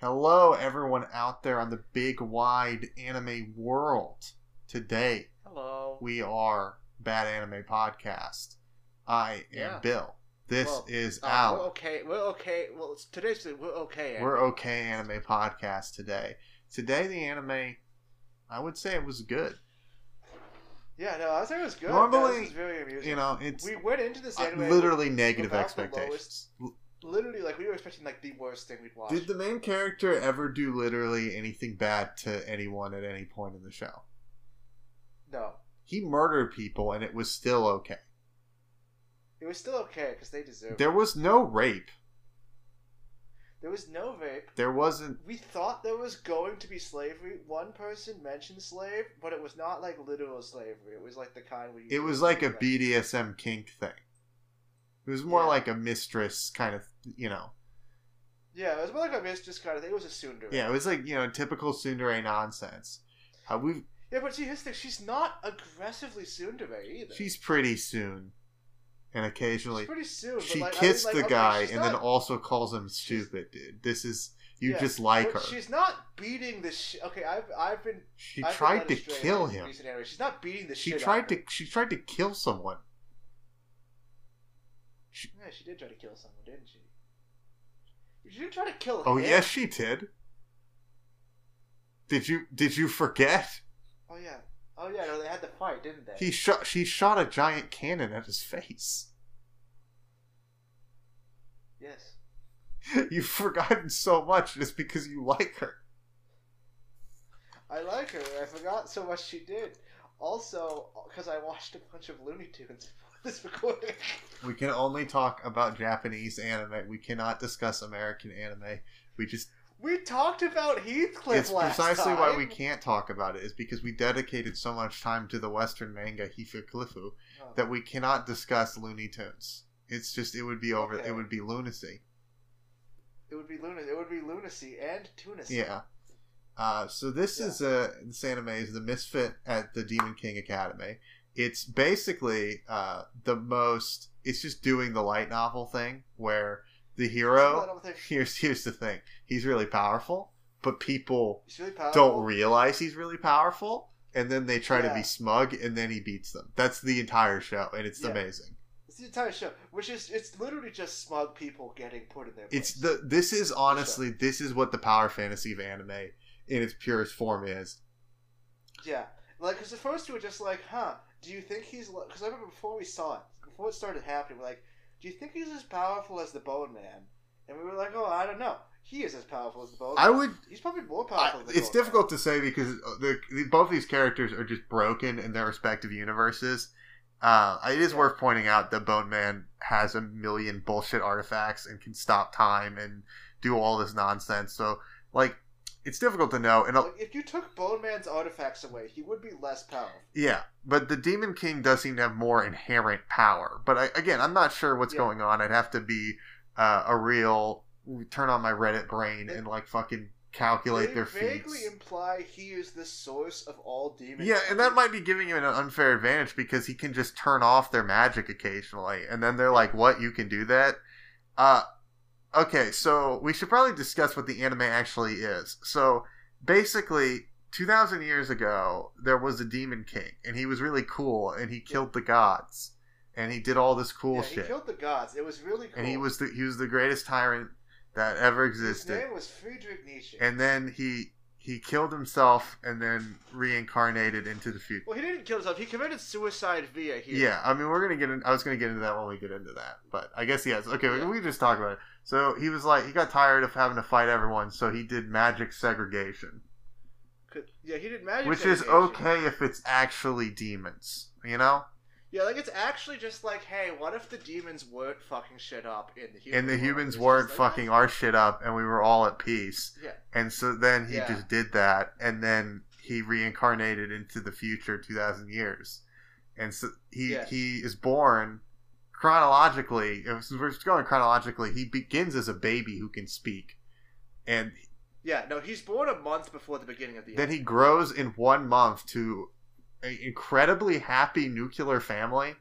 Hello, everyone out there on the big, wide anime world. Today, Hello. we are Bad Anime Podcast. I am Yeah. Bill. This Well, is Uh, we're Al. okay. We're okay. Well, it's, today's we're okay. We're okay anime podcast today. Today, the anime, I would say it was good. Yeah, no, I saying it was good. Normally, was very amusing. You know, it's we went into this uh, anime literally negative expectations. Literally like we were expecting like the worst thing we'd watch. Did the main character ever do literally anything bad to anyone at any point in the show? no, He murdered people and it was still okay. it was still okay because they deserved. There it. was no rape. There was no rape. There wasn't. We thought there was going to be slavery. One person mentioned slave, but it was not like literal slavery. It was like the kind where you It was like a. BDSM kink thing. It was more Yeah. like a mistress kind of, you know. Yeah, it was more like a mistress kind of thing. It was a tsundere. Yeah, it was like you know typical tsundere nonsense. Uh, we Yeah, but see, the thing. She's not aggressively tsundere either. she's pretty soon, and occasionally She's pretty soon. she like, kissed I mean, the like, okay, guy and then also calls him stupid. Dude, this is you Yeah, just like her. She's not beating the shit. Okay, I've I've been. She I've tried led to kill him. She's not beating the She shit. tried out of to she tried to kill someone. Him. Yeah, she did try to kill someone, didn't she? She didn't try to kill Oh him. yes, she did. Did you did you forget? Oh yeah. Oh yeah. No, they had the fight, didn't they? He shot she shot a giant cannon at his face. Yes. You've forgotten so much just because you like her. I like her. I forgot so much she did. Also, because I watched a bunch of Looney Tunes this recording. We can only talk about Japanese anime. We cannot discuss American anime. We just We talked about Heathcliff it's last precisely time. why we can't talk about it is because we dedicated so much time to the western manga Hifuklifu Oh. that we cannot discuss Looney Tunes. It's just it would be over Okay. it would be lunacy. It would be lunacy. It would be lunacy and tunacy. Yeah. Uh, so this Yeah. is uh, this anime is the Misfit at the Demon King Academy. It's basically uh, the most. It's just doing the light novel thing where the hero. all the thing? Here's here's the thing. He's really powerful, but people really powerful. don't realize he's really powerful, and then they try to be smug, and then he beats them. That's the entire show, and it's Yeah. amazing. It's the entire show, which is it's literally just smug people getting put in their. It's the this is honestly this is what the power fantasy of anime in its purest form is. yeah, like because the first two were just like, huh? Do you think he's? Because I remember before we saw it, before it started happening, we're like, do you think he's as powerful as the Bone Man? And we were like, oh, I don't know. He is as powerful as the Bone. I Man. would He's probably more I, powerful. than the it's Bone Man. difficult to say because the, the both these characters are just broken in their respective universes. Uh, it is Yeah. worth pointing out that Bone Man has a million bullshit artifacts and can stop time and do all this nonsense. So, like, it's difficult to know. And if you took Bone Man's artifacts away, he would be less powerful. yeah, but the Demon King does seem to have more inherent power. But I, again, I'm not sure what's Yeah. going on. I'd have to be uh, a real turn on my Reddit brain and like fucking calculate they their vaguely feats. imply he is the source of all demons. Yeah, and that might be giving him an unfair advantage because he can just turn off their magic occasionally, and then they're like, "What? You can do that?" Uh, okay, so we should probably discuss what the anime actually is. So basically, two thousand years ago, there was a demon king, and he was really cool, and he killed the gods, and he did all this cool yeah, he shit, killed the gods. It was really cool. and he was the he was the greatest tyrant that ever existed. His name was Friedrich Nietzsche. and then he he killed himself and then reincarnated into the future. well, he didn't kill himself. He committed suicide via here. Yeah, I mean we're gonna get in. I was gonna get into that when we get into that, but I guess yes. Okay, we, Yeah. we can just talk about it. So he was like he got tired of having to fight everyone, so he did magic segregation. Yeah, he did magic. which is okay if it's actually demons, you know. Yeah, like it's actually just like, hey, what if the demons weren't fucking shit up in the human And the world? humans It's weren't like, fucking our shit up, and we were all at peace. Yeah. And so then he Yeah. just did that, and then he reincarnated into the future, two thousand years, and so he he is born chronologically. If we're just going chronologically, he begins as a baby who can speak, and Yeah, no, he's born a month before the beginning of the. then he grows in one month to an incredibly happy nuclear family.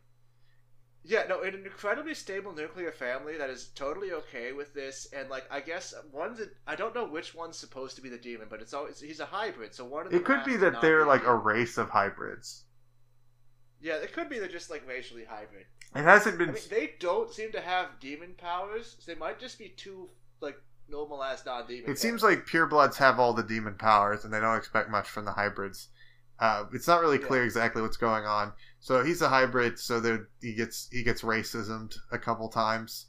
Yeah, no, an incredibly stable nuclear family that is totally okay with this, and like I guess one's a, I don't know which one's supposed to be the demon, but it's always he's a hybrid, so one of It could be that they're like a race of hybrids. yeah, it could be they're just like racially hybrid. It hasn't I been. mean, they don't seem to have demon powers. So they might just be too like normal ass non-demon. It seems like purebloods have all the demon powers, and they don't expect much from the hybrids. Uh, it's not really clear Yeah. exactly what's going on. So he's a hybrid, so he gets he gets racismed a couple times.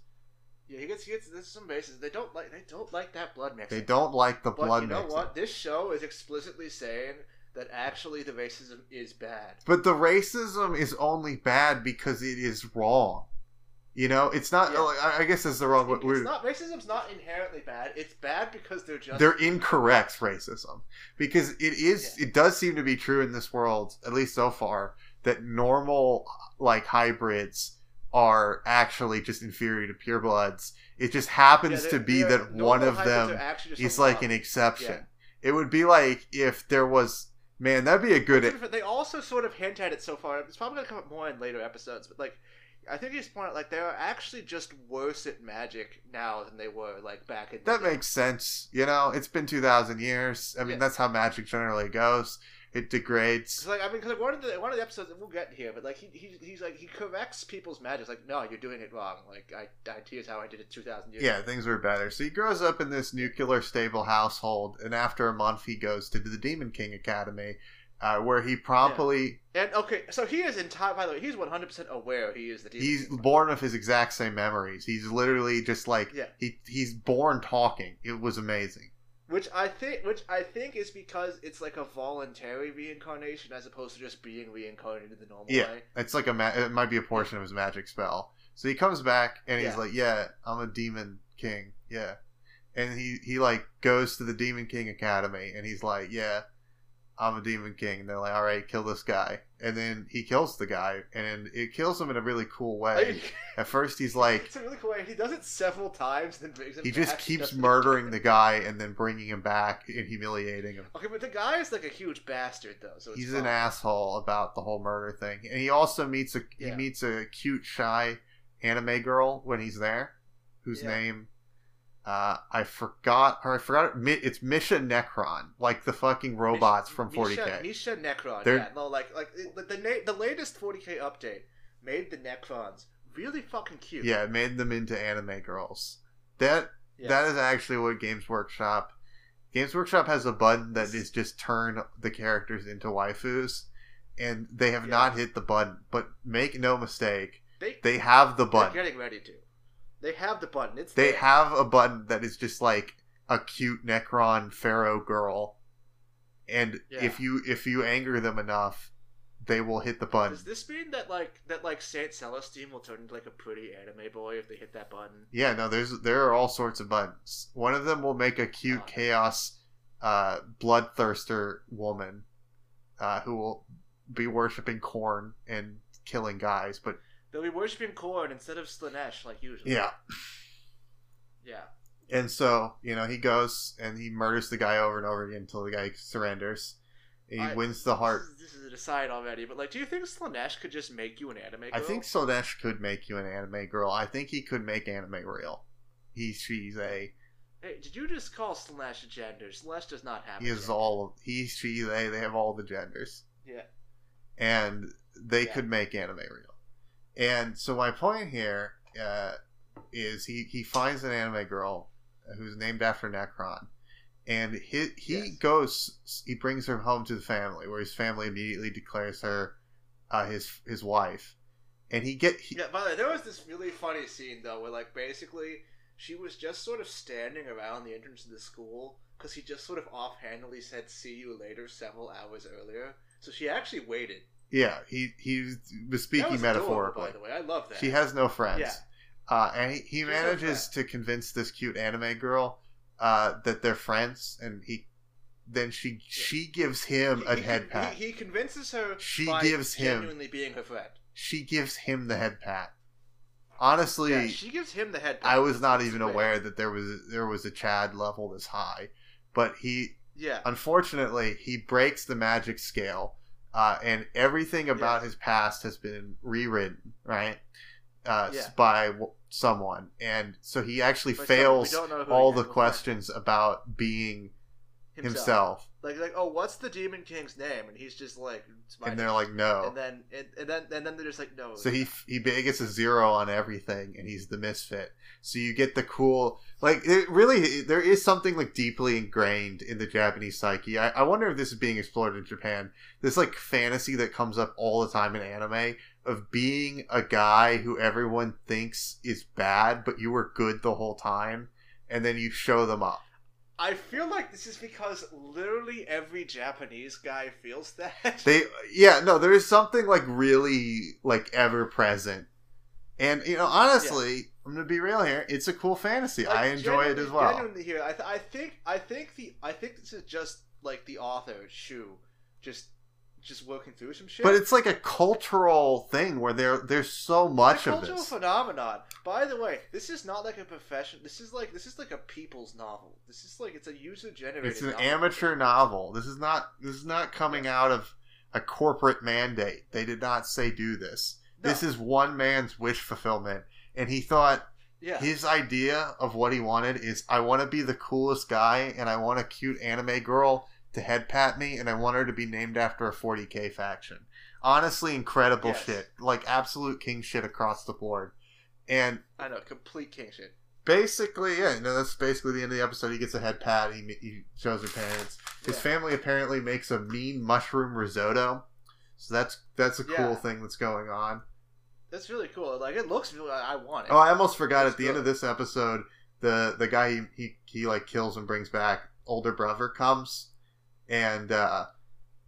yeah, he gets he gets. There's some bases they don't like. They don't like that blood mix. They don't like the But blood you know mixing. what? This show is explicitly saying that actually the racism is bad. But the racism is only bad because it is wrong. You know, it's not. Yeah. like, I guess it's the wrong. It's word. not racism's not inherently bad. It's bad because they're just they're incorrect racism because it is Yeah. it does seem to be true in this world at least so far that normal like hybrids are actually just inferior to purebloods it just happens Yeah, to be that one of them is like an exception it would be like if there was man that'd be a good They also sort of hint at it so far. It's probably gonna come up more in later episodes, but like, I think he's pointing out like they're actually just worse at magic now than they were like back in. the that day. makes sense you know it's been 2000 years i mean Yeah. that's how magic generally goes it degrades like I mean, because like one of the one of the episodes we'll get here, but like he, he he's like he corrects people's magic. Like, no, you're doing it wrong. Like I, I here's how I did it two thousand years. Yeah, ago. things were better. So he grows up in this nuclear stable household, and after a month, he goes to the Demon King Academy, uh, where he promptly And okay, so he is entire. By the way, he's one hundred percent aware he is the demon. he's king. born with his exact same memories. He's literally just like Yeah. he he's born talking. It was amazing. Which I think, which I think is because it's like a voluntary reincarnation as opposed to just being reincarnated the normal Yeah. way. It's like a ma- it might be a portion of his magic spell. So he comes back and he's Yeah. like, "Yeah, I'm a demon king." Yeah. And he he like goes to the Demon King Academy and he's like, "Yeah, I'm a demon king." And they're like, "All right, kill this guy." And then he kills the guy and it kills him in a really cool way. At first he's like it's a really cool way. He does it several times, then brings him. he just keeps murdering the guy and then bringing him back and humiliating him. Okay, but the guy is like a huge bastard, though. So He's fine. an asshole about the whole murder thing. And he also meets a he meets a cute shy anime girl when he's there, whose Yeah. name uh, I forgot or I forgot it's Misha Necron, like the fucking robots Misha- from 40k. Misha, Misha Necron. They're- Yeah, no, like like the na- the latest 40k update made the Necrons really fucking cute. yeah, it made them into anime girls. That Yeah. that is actually what Games Workshop Games Workshop has a button that is just turn the characters into waifus and they have Yeah. not hit the button, but make no mistake, they they have the button. they're getting ready to. They have the button. It's They there. have a button that is just like a cute Necron Pharaoh girl, and Yeah. if you if you anger them enough, they will hit the button. Does this mean that like that like Saint Celestine will turn into like a pretty anime boy if they hit that button? Yeah, no, there's there are all sorts of buttons. One of them will make a cute Oh. chaos uh, bloodthirster woman uh, who will be worshiping Khorne and killing guys. But They'll be worshiping Khorne instead of Slaanesh like usual. yeah, Yeah. and so you know he goes and he murders the guy over and over again until the guy surrenders. He I- wins the heart. This is, this is an aside already, but like, do you think Slaanesh could just make you an anime girl? I think Sodesh could make you an anime girl. I think he could make anime real. He, she's a. Hey, did you just call Slaanesh a gender? Slaanesh does not have. He is all. of He, she, they. They have all the genders, Yeah. and they Yeah. could make anime real. And so my point here uh, is he he finds an anime girl who's named after Necron, and he he Yes. goes. He brings her home to the family, where his family immediately declares her uh, his his wife, and he get he, Yeah. By the way, there was this really funny scene though, where like basically she was just sort of standing around the entrance of the school because he just sort of offhandedly said "see you later" several hours earlier. So she actually waited. Yeah he he was speaking was adorable, metaphorically. by the way. I love that. She has no friends. Yeah. Uh, and he, he manages to convince this cute anime girl uh, that they're friends, and he then she she gives him He- a he, head pat. He, he convinces her. She gives him- genuinely being her friend. she gives him the head pat. Honestly, Yeah, she gives him the head. pat. I was not even aware that there was there was a Chad level this high, but he Yeah. unfortunately he breaks the magic scale, uh, and everything about his past has been rewritten. Right, uh, Yeah. by w- someone, and so he actually But fails don't know who all the questions about being himself, Like, like, oh, what's the Demon King's name? And he's just like, and they're like, no. and then and, and then and then they're just like, no. So he he gets a zero on everything, and he's the misfit. So you get the cool, like it really there is something like deeply ingrained in the Japanese psyche. I, I wonder if this is being explored in Japan. This like fantasy that comes up all the time in anime of being a guy who everyone thinks is bad, but you were good the whole time, and then you show them up. I feel like this is because literally every Japanese guy feels that. They yeah no, there is something like really like ever present, and you know honestly, I'm gonna be real here. It's a cool fantasy. Like, I enjoy it as well. Genuinely here, I, th- I think I think the I think this is just like the author Shu, just just working through some shit. But it's like a cultural thing where there there's so It's much a of cultural this. phenomenon. By the way, this is not like a profession. This is like this is like a people's novel. This is like it's a user generated. It's an amateur novel. This is not this is not coming out of a corporate mandate. They did not say do this. This is one man's wish fulfillment, and he thought yeah. his idea of what he wanted is I want to be the coolest guy, and I want a cute anime girl to head pat me, and I want her to be named after a 40k faction. Honestly, incredible Yes. shit, like absolute king shit across the board. And I know complete king shit. basically, yeah, no, that's basically the end of the episode. He gets a head pat. He, he shows her parents. His Yeah. family apparently makes a mean mushroom risotto. So that's that's a cool thing that's going on. That's really cool. Like it looks really. I want it. Oh, I almost forgot at the end of this episode, the the guy he, he he like kills and brings back older brother comes, and uh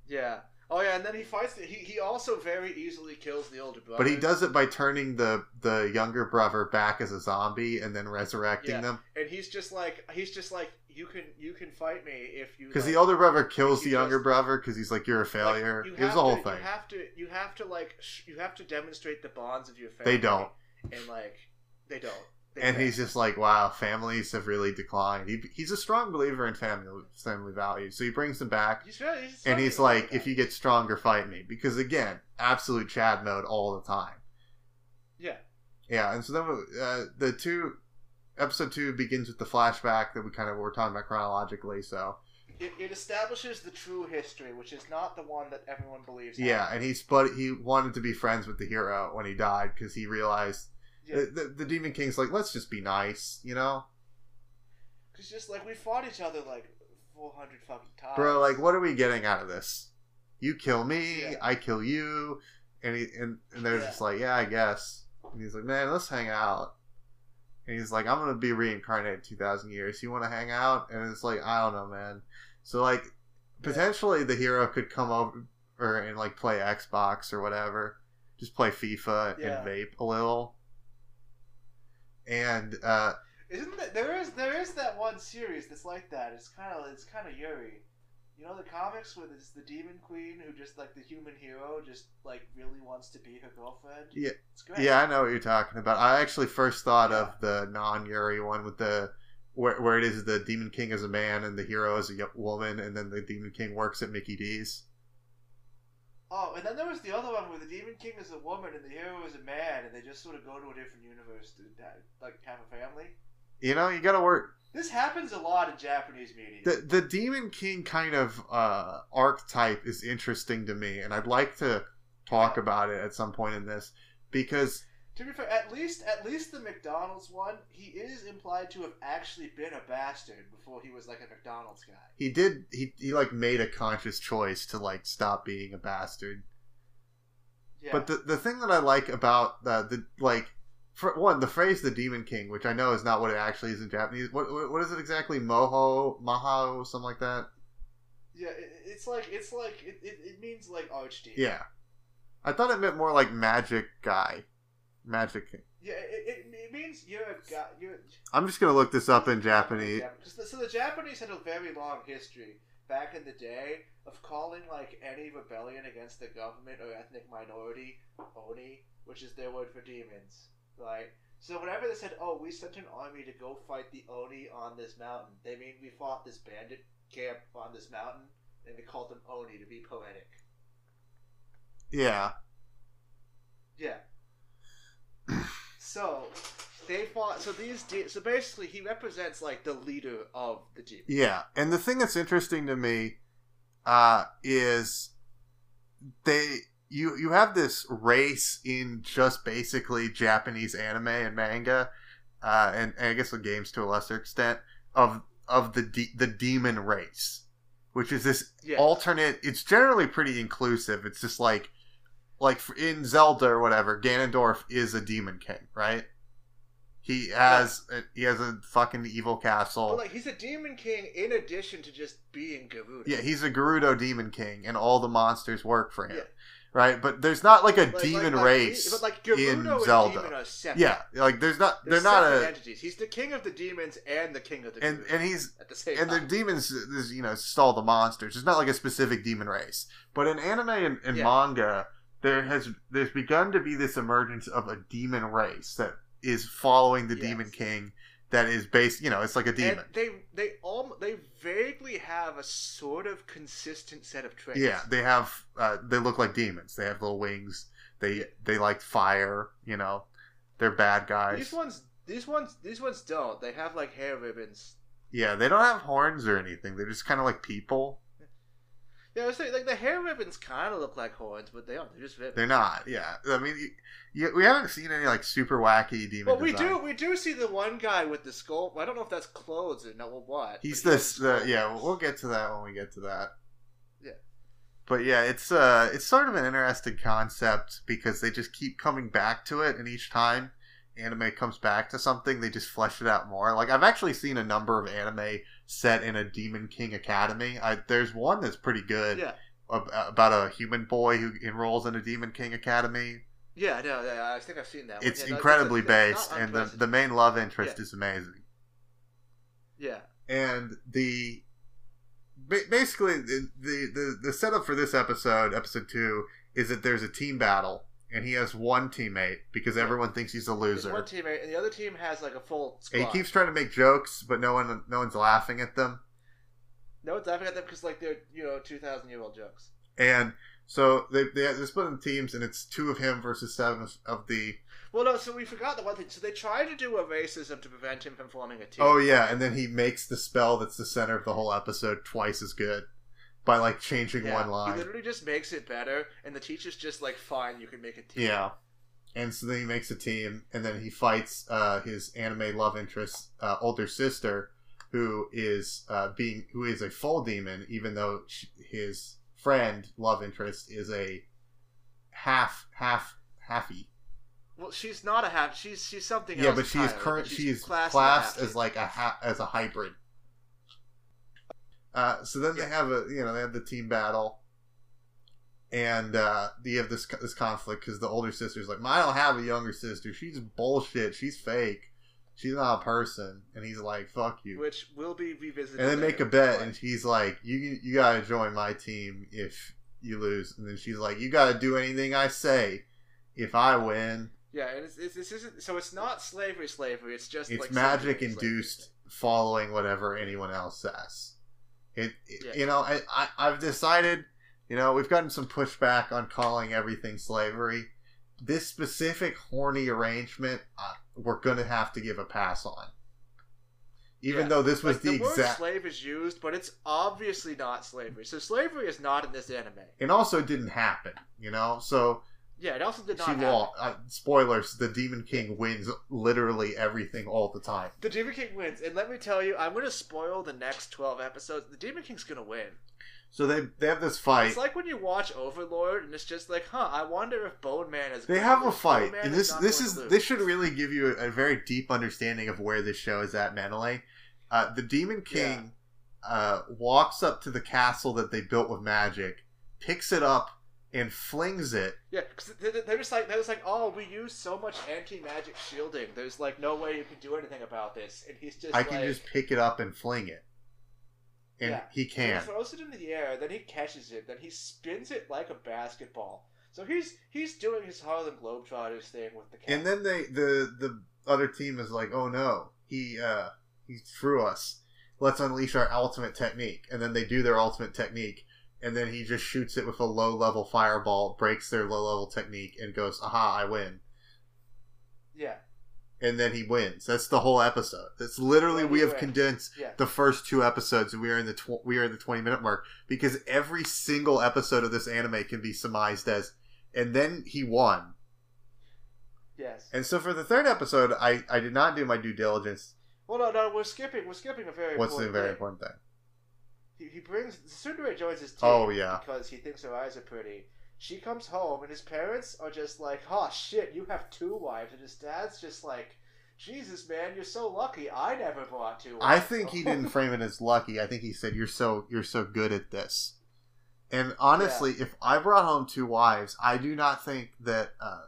Yeah. Oh yeah, and then he fights. The, he he also very easily kills the older brother. but he does it by turning the the younger brother back as a zombie and then resurrecting Yeah. them. and he's just like he's just like you can you can fight me if you Because like, the older brother kills the younger brother because he's like, "You're a like, failure." you it the whole thing. You have to you have to like sh- you have to demonstrate the bonds of your family. They don't. and like they don't. And he's just like, "Wow, families have really declined." He, he's a strong believer in family family values, so he brings them back. He's really, he's and he's like, if you get stronger, fight me. Because again, absolute Chad mode all the time. yeah Yeah, and so then uh, the two episode two begins with the flashback that we kind of were talking about chronologically. So it, it establishes the true history, which is not the one that everyone believes. yeah, happened. and he's but he wanted to be friends with the hero when he died because he realized yeah. the, the, the Demon King's like, let's just be nice, you know, Cause just like we fought each other like four hundred fucking times, bro. Like, what are we getting out of this? You kill me, Yeah. I kill you, and he and, and they're Yeah. just like, yeah, I guess. And he's like, man, let's hang out. And he's like, I'm gonna be reincarnated two thousand years. You want to hang out? And it's like, I don't know, man. So like, potentially the hero could come over and like play Xbox or whatever, just play FIFA Yeah. and vape a little. And uh, Isn't that there is there is that one series that's like that? It's kind of it's kind of Yuri. You know the comics where it's the demon queen who just like the human hero just like really wants to be her girlfriend. Yeah. it's great. yeah, I know what you're talking about. I actually first thought Yeah. of the non Yuri one with the where, where it is the Demon King is a man and the hero is a woman, and then the Demon King works at Mickey D's. Oh, and then there was the other one where the demon king is a woman and the hero is a man, and they just sort of go to a different universe to like have a family. You know, you gotta work. This happens a lot in Japanese media. The the Demon King kind of uh, archetype is interesting to me, and I'd like to talk about it at some point in this because to be fair, at least at least the McDonald's one, he is implied to have actually been a bastard before he was like a McDonald's guy. he did he he like made a conscious choice to like stop being a bastard. Yeah. But the the thing that I like about the the like for one the phrase the Demon King, which I know is not what it actually is in Japanese. What what, is it exactly? Moho, Maho, something like that. yeah, it, it's like it's like it, it, it means like archdemon. Yeah, I thought it meant more like magic guy, magic. Yeah, it, it, it means you're a guy. You're I'm just gonna look this up in Japanese. Yeah, 'cause the, so the Japanese had a very long history back in the day of calling like any rebellion against the government or ethnic minority oni, which is their word for demons, right? So whenever they said, "Oh, we sent an army to go fight the oni on this mountain," they mean we fought this bandit camp on this mountain, and they called them oni to be poetic. Yeah, Yeah. So they fought. So these. De- so basically, he represents like the leader of the demons. Yeah, and the thing that's interesting to me uh, is they you you have this race in just basically Japanese anime and manga, uh, and, and I guess the games to a lesser extent of of the de- the demon race, which is this Yeah. alternate. It's generally pretty inclusive. It's just like like in Zelda or whatever, Ganondorf is a demon king, right? He has a, he has a fucking evil castle. But like he's a demon king in addition to just being Gerudo. Yeah, he's a Gerudo demon king, and all the monsters work for him. Yeah. Right, but there's not like a Like- demon like- race. but like in Gerudo and Zelda. demon are separate. yeah, like there's not. They're, They're, not a. entities. He's the king of the demons and the king of the And Gerudo and he's at the same and the demons is you know just all the monsters. It's not like a specific demon race. But in anime and, and Yeah. manga, there has there's begun to be this emergence of a demon race that is following the Yes. demon king. That is based, you know, it's like a demon. And they they all they vaguely have a sort of consistent set of traits. Yeah, they have. Uh, they look like demons. They have little wings. They Yeah. they like fire. You know, they're bad guys. These ones these ones these ones don't. They have like hair ribbons. Yeah, they don't have horns or anything. They're just kind of like people. Yeah, I was saying like the hair ribbons kind of look like horns, but they aren't. They're just ribbons. They're not. Yeah, I mean, you, you, we haven't seen any like super wacky demon. But we design. do we do see the one guy with the skull. I don't know if that's clothes or no or what. He's but he has this. Yeah, we'll get to that when we get to that. Yeah. But yeah, it's uh, it's sort of an interesting concept because they just keep coming back to it, and each time anime comes back to something, they just flesh it out more. Like I've actually seen a number of anime set in a Demon King Academy. I, there's one that's pretty good Yeah. about a human boy who enrolls in a Demon King Academy. Yeah, no, yeah, I think I've seen that. one. It's Yeah, no, incredibly based, and the the main love interest Yeah. is amazing. yeah. and the basically the, the the the setup for this episode episode two is that there's a team battle and he has one teammate because everyone thinks he's a loser one teammate, and the other team has like a full squad. and he keeps trying to make jokes but no one no one's laughing at them No one's laughing at them because like they're you know two thousand year old jokes. and so they, they they're split in teams and it's two of him versus seven of, of the Well, no, so we forgot the one thing. So they tried to do a racism to prevent him from forming a team. oh yeah and then he makes the spell that's the center of the whole episode twice as good by like changing Yeah, one line. He literally just makes it better, and the teacher's just like, "Fine, you can make a team." Yeah. And so then he makes a team, and then he fights uh, his anime love interest, uh, older sister, who is uh, being who is a full demon, even though sh his friend love interest is a half half halfy. Well, she's not a half. She's she's something Yeah, else. but she is current. but She is classed, classed, as, as like a ha- as a hybrid. Uh, so then they have a you know they have the team battle, and uh, you have this this conflict because the older sister's like, I don't have a younger sister. She's bullshit. She's fake. She's not a person. And he's like, fuck you. which will be revisited. And they make a bet, and she's like, "You you gotta join my team if you lose." And then she's like, "You gotta do anything I say if I win." yeah, and it's, it's, this isn't so. It's not slavery, slavery. It's just It's like magic induced following whatever anyone else says. It, it- Yeah. you know, I, I I've decided, you know, we've gotten some pushback on calling everything slavery. This specific horny arrangement, uh, we're gonna have to give a pass on. Even Yeah. though this was Like, the, the word exact, slave is used, but it's obviously not slavery. So slavery is not in this anime. and also didn't happen. You know, so Yeah, it also did not she lost. Uh, spoilers: the Demon King wins literally everything all the time. The Demon King wins, and let me tell you, I'm gonna spoil the next twelve episodes. The Demon King's gonna win. So they they have this fight. It's like when you watch Overlord, and it's just like, huh? I wonder if Bone Man is. They have a fight, and this this is to this should really give you a, a very deep understanding of where this show is at mentally. Uh, the Demon King uh, walks up to the castle that they built with magic, picks it up, and flings it. Yeah, because they're just like they're just like, oh, we use so much anti-magic shielding. There's like no way you can do anything about this, and he's just I like, can just pick it up and fling it, and Yeah. he can. He throws it in the air, then he catches it, then he spins it like a basketball. So he's he's doing his Harlem Globetrotters thing with the cat. And then they the the other team is like, oh no, he uh he threw us. Let's unleash our ultimate technique. And then they do their ultimate technique, and then he just shoots it with a low level fireball, breaks their low level technique, and goes, aha, I win. yeah, and then he wins. That's the whole episode. That's literally we have condensed Yeah. the first two episodes, and we are in the tw- we are in the twenty minute mark because every single episode of this anime can be surmised as, and then he won. Yes. And so for the third episode, I I did not do my due diligence. Well, no, no, we're skipping. We're skipping a very. What's the very thing. important thing? He, he brings Tsundere joins his team. Oh, yeah. Because he thinks her eyes are pretty. She comes home and his parents are just like, "Oh shit, you have two wives," and his dad's just like, "Jesus, man, you're so lucky. I never brought two." I think he didn't frame it as lucky. I think he said you're so you're so good at this. And honestly, if I brought home two wives, I do not think that uh,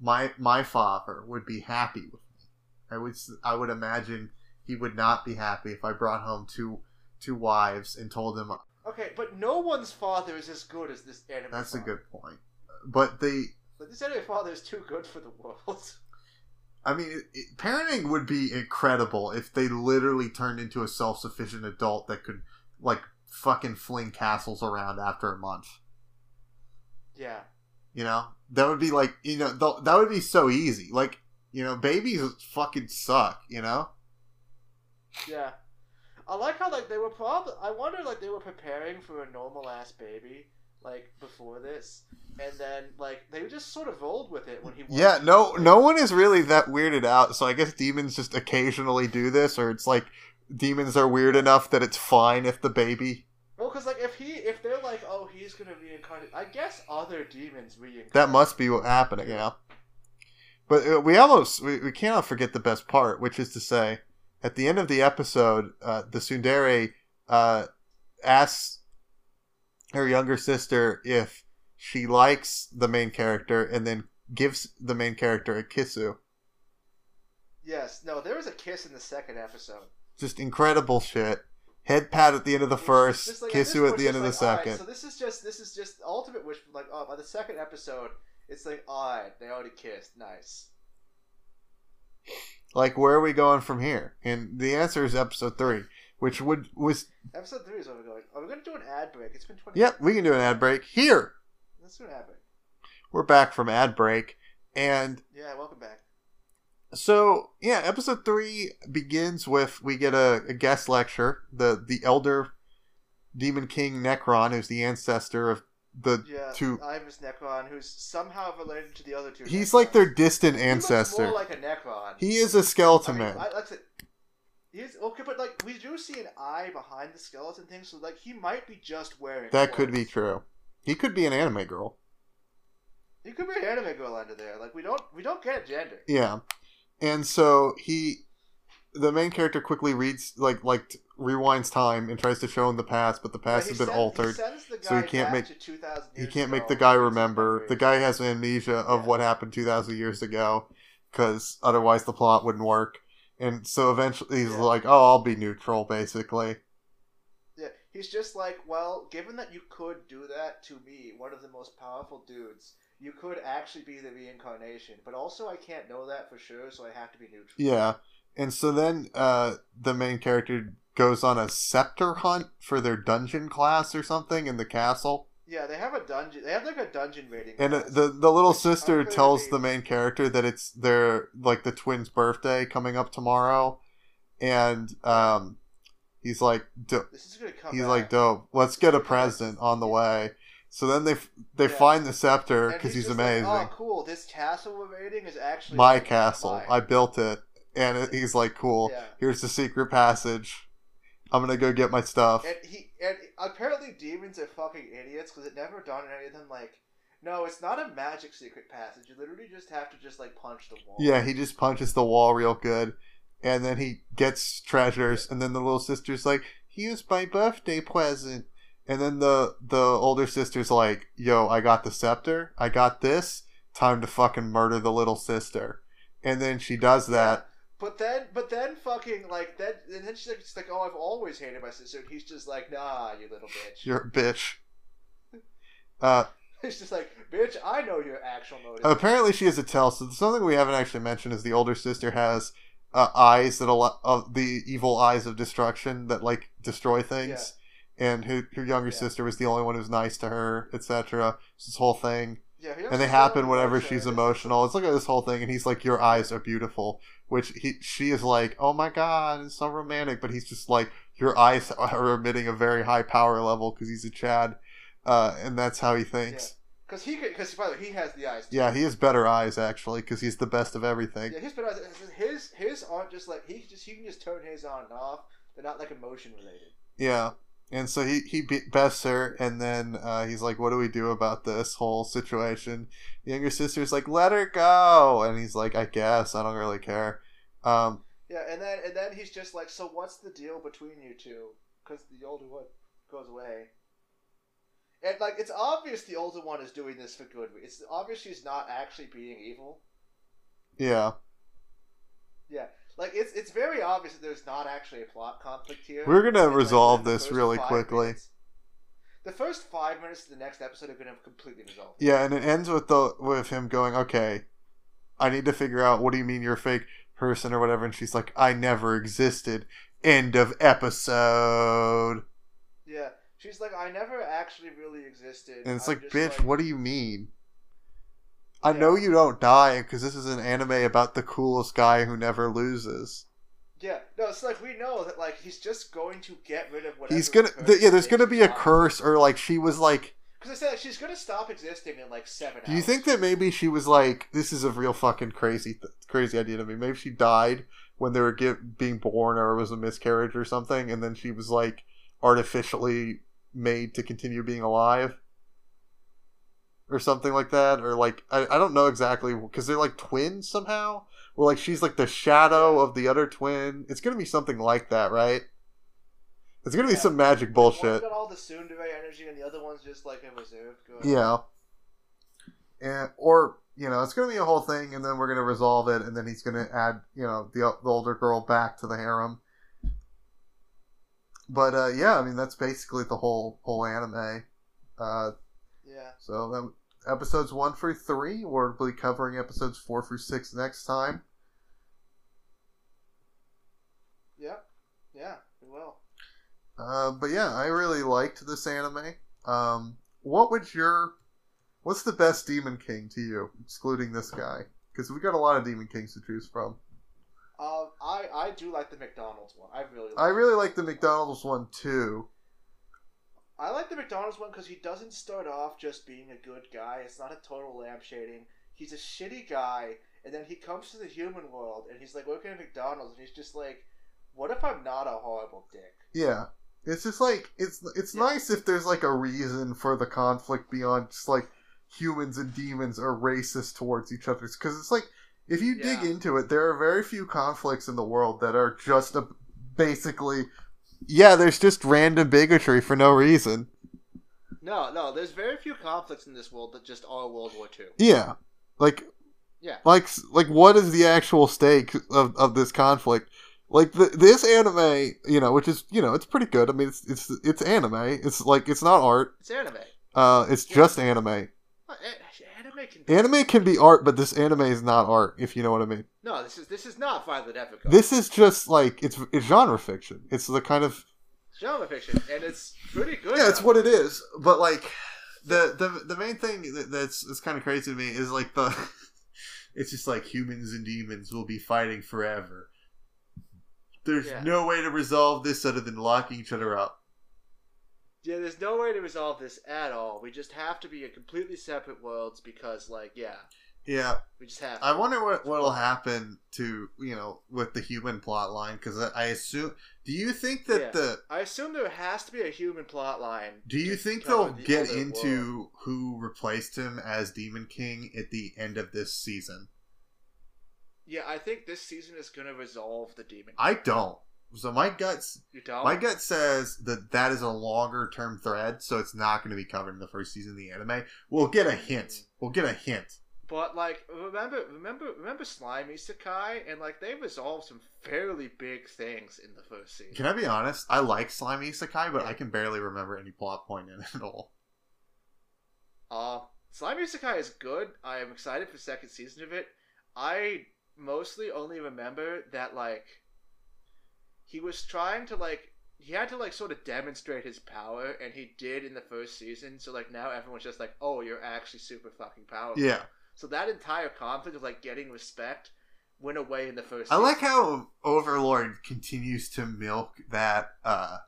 my my father would be happy with me. I would I would imagine he would not be happy if I brought home two two wives and told them. Okay, but no one's father is as good as this anime. that's a good point. But the But this anime father is too good for the world. I mean, it, it- parenting would be incredible if they literally turned into a self sufficient adult that could like fucking fling castles around after a month. yeah. You know, that would be like you know th- that would be so easy. Like you know, babies fucking suck. You know, Yeah. I like how like they were probably I wonder like they were preparing for a normal ass baby like before this and then like they just sort of rolled with it when he yeah. No, no one is really that weirded out. So I guess demons just occasionally do this, or it's like demons are weird enough that it's fine if the baby. Well, because like if he if they're like oh he's gonna reincarnate I guess other demons reincarnate. That must be what happening. Know. But uh, we almost we, we cannot forget the best part, which is to say, at the end of the episode, uh, the Tsundere uh, asks her younger sister if she likes the main character, and then gives the main character a kissu. Yes. No, there was a kiss in the second episode. Just incredible shit. Head pat at the end of the first, like- kissu this at the end of the like, alright, second. so this is just this is just ultimate wish. Like oh, by the second episode, it's like alright, they already kissed. Nice. Like, where are we going from here? And the answer is episode three, which would was Episode three is where we're going. Oh, are we gonna do an ad break? It's been twenty. yep. We can do an ad break here. Let's do an ad break. We're back from ad break, and Yeah, welcome back. so yeah, episode three begins with we get a, a guest lecture. The the elder demon king Necron, who's the ancestor of the Yeah, two. Imus Necron, who's somehow related to the other two. He's Necrons. like their distant He ancestor. more like a Necron. he is a skeleton I mean, man. I, he's okay, but like we do see an eye behind the skeleton thing, so like he might be just wearing. that could be true. He could be an anime girl. He could be an anime girl under there. Like we don't we don't get gender. Yeah, and so he, the main character, quickly reads like like rewinds time and tries to show him the past, but the past But has been sends- altered. He sends the so he can't back make- to 2000 He can't make the guy and reads his remember. The guy has amnesia of Yeah. what happened 2,000 years ago because otherwise the plot wouldn't work. And so eventually he's Yeah. like, oh, I'll be neutral, basically. Yeah, he's just like, well, given that you could do that to me, one of the most powerful dudes, you could actually be the reincarnation. But also, I can't know that for sure, so I have to be neutral. Yeah. And so then uh, the main character goes on a scepter hunt for their dungeon class or something in the castle. Yeah, they have a dungeon. They have like a dungeon rating. And uh, class. the the little sister tells the main character that it's their like the twins' birthday coming up tomorrow, and um, he's like, "Do- this is gonna come. he's back. like, dope. Let's get a present on the way. So then they they Yeah. find the scepter because he's, like, amazing. oh, cool! This castle we're raiding is actually My castle. I built it, and he's like, cool. Yeah. Here's the secret passage. I'm gonna go get my stuff. And he and apparently demons are fucking idiots because it never dawned on any of them like, no, it's not a magic secret passage. You literally just have to just like punch the wall. Yeah, he just punches the wall real good, and then he gets treasures, and then the little sister's like, "Here's my birthday present," and then the the older sister's like, "Yo, I got the scepter. I got this. Time to fucking murder the little sister," and then she does that. But then, but then, fucking like that, and then she's like, she's like, "Oh, I've always hated my sister," and he's just like, "Nah, you little bitch." You're a bitch. Uh, He's just like, "Bitch, I know your actual motive." apparently she has a tell. So something we haven't actually mentioned is the older sister has uh, eyes that allow of the evil eyes of destruction that like destroy things. And her, her younger Yeah. sister was the only one who's nice to her, etc. This whole thing, yeah, and they happen whenever she's uh, emotional. It's like this whole thing, and he's like, "Your eyes are beautiful." Which he she is like, oh my god, it's so romantic, but he's just like, your eyes are emitting a very high power level because he's a Chad, uh, and that's how he thinks. Because he because by the way, he has the eyes. Too. Yeah, he has better eyes actually because he's the best of everything. Yeah, his better eyes. His his aren't just like he just he can just turn his on and off. They're not like emotion related. Yeah. And so he he bests her, and then uh, he's like, "What do we do about this whole situation?" The younger sister's like, "Let her go," and he's like, "I guess I don't really care." Um, yeah, and then and then he's just like, "So what's the deal between you two? Because the older one goes away, and like it's obvious the older one is doing this for good. It's obvious she's not actually being evil. Yeah. Yeah, like it's it's very obvious that there's not actually a plot conflict here. We're gonna And, resolve the this really quickly. minutes- the first five minutes of the next episode are gonna completely resolve. it. Yeah, and it ends with the with him going, "Okay, I need to figure out what do you mean you're a fake person or whatever," and she's like, "I never existed." End of episode. Yeah, she's like, I never actually really existed. And it's I'm like, bitch, what do you mean? I Yeah. know you don't die because this is an anime about the coolest guy who never loses. Yeah, no, it's like we know that like he's just going to get rid of whatever. He's gonna, th- yeah. There's gonna be a curse, or like she was like. Because I said like, she's gonna stop existing in like seven. Do you hours. think that maybe she was like, this is a real fucking crazy, th- crazy idea to me? Maybe she died when they were get, being born, or it was a miscarriage or something, and then she was like artificially made to continue being alive, or something like that, or like I, I don't know exactly because they're like twins somehow, or like she's like the shadow of the other twin. It's gonna be something like that, right? It's gonna be Yeah. some magic One's bullshit. got all the tsundere energy, and the other one's just like a reserved good. Yeah. And or you know, it's gonna be a whole thing, and then we're gonna resolve it, and then he's gonna add you know the, the older girl back to the harem. But uh, yeah, I mean that's basically the whole whole anime. Uh, Yeah. so episodes one through three, we'll be covering episodes four through six next time. Yeah. Yeah. We will. Uh, but yeah, I really liked this anime. Um, what would your what's the best Demon King to you, excluding this guy? Because we got a lot of Demon Kings to choose from. Um, I I do like the McDonald's one. I really. Like I really like the McDonald's one too. I like the McDonald's one because he doesn't start off just being a good guy. It's not a total lampshading. He's a shitty guy, and then he comes to the human world, and he's like working at McDonald's, and he's just like, "What if I'm not a horrible dick?" Yeah, it's just like it's it's Yeah. nice if there's like a reason for the conflict beyond just like humans and demons are racist towards each other. Because it's like if you dig into it, there are very few conflicts in the world that are just a, basically. Yeah, there's just random bigotry for no reason. No, no. There's very few conflicts in this world that just are World War Two. Yeah, like Yeah. like like what is the actual stake of, of this conflict? Like the, this anime, you know, which is you know it's pretty good. I mean, it's it's it's anime. It's like it's not art. It's anime. Uh, it's just anime. Anime can. Be... Anime can be art, but this anime is not art. If you know what I mean. No, this is this is not Violet Evergarden. This is just like it's it's genre fiction. It's the kind of It's genre fiction, and it's pretty good. yeah, it's what it is. But like the the the main thing that, that's that's kind of crazy to me is like the it's just like humans and demons will be fighting forever. There's Yeah. no way to resolve this other than locking each other up. Yeah, there's no way to resolve this at all. We just have to be in completely separate worlds because, like, yeah, Yeah, we just have. I wonder what what'll happen to you know with the human plot line because I, I assume. Do you think that Yeah. the I assume there has to be a human plot line. Do you think they'll the get into world. who replaced him as Demon King at the end of this season? Yeah, I think this season is gonna resolve the demon. I don't. So my guts, my gut says that that is a longer term thread, so it's not going to be covered in the first season of the anime. We'll get a hint. We'll get a hint. But like, remember, remember, remember Slime Isekai, and like they resolved some fairly big things in the first season. Can I be honest? I like Slime Isekai, but I can barely remember any plot point in it at all. Uh, Slime Isekai is good. I am excited for second season of it. I mostly only remember that like he was trying to like he had to like sort of demonstrate his power, and he did in the first season. So like now everyone's just like, oh, you're actually super fucking powerful. Yeah. So that entire conflict of like getting respect went away in the first. I season. like how Overlord continues to milk that uh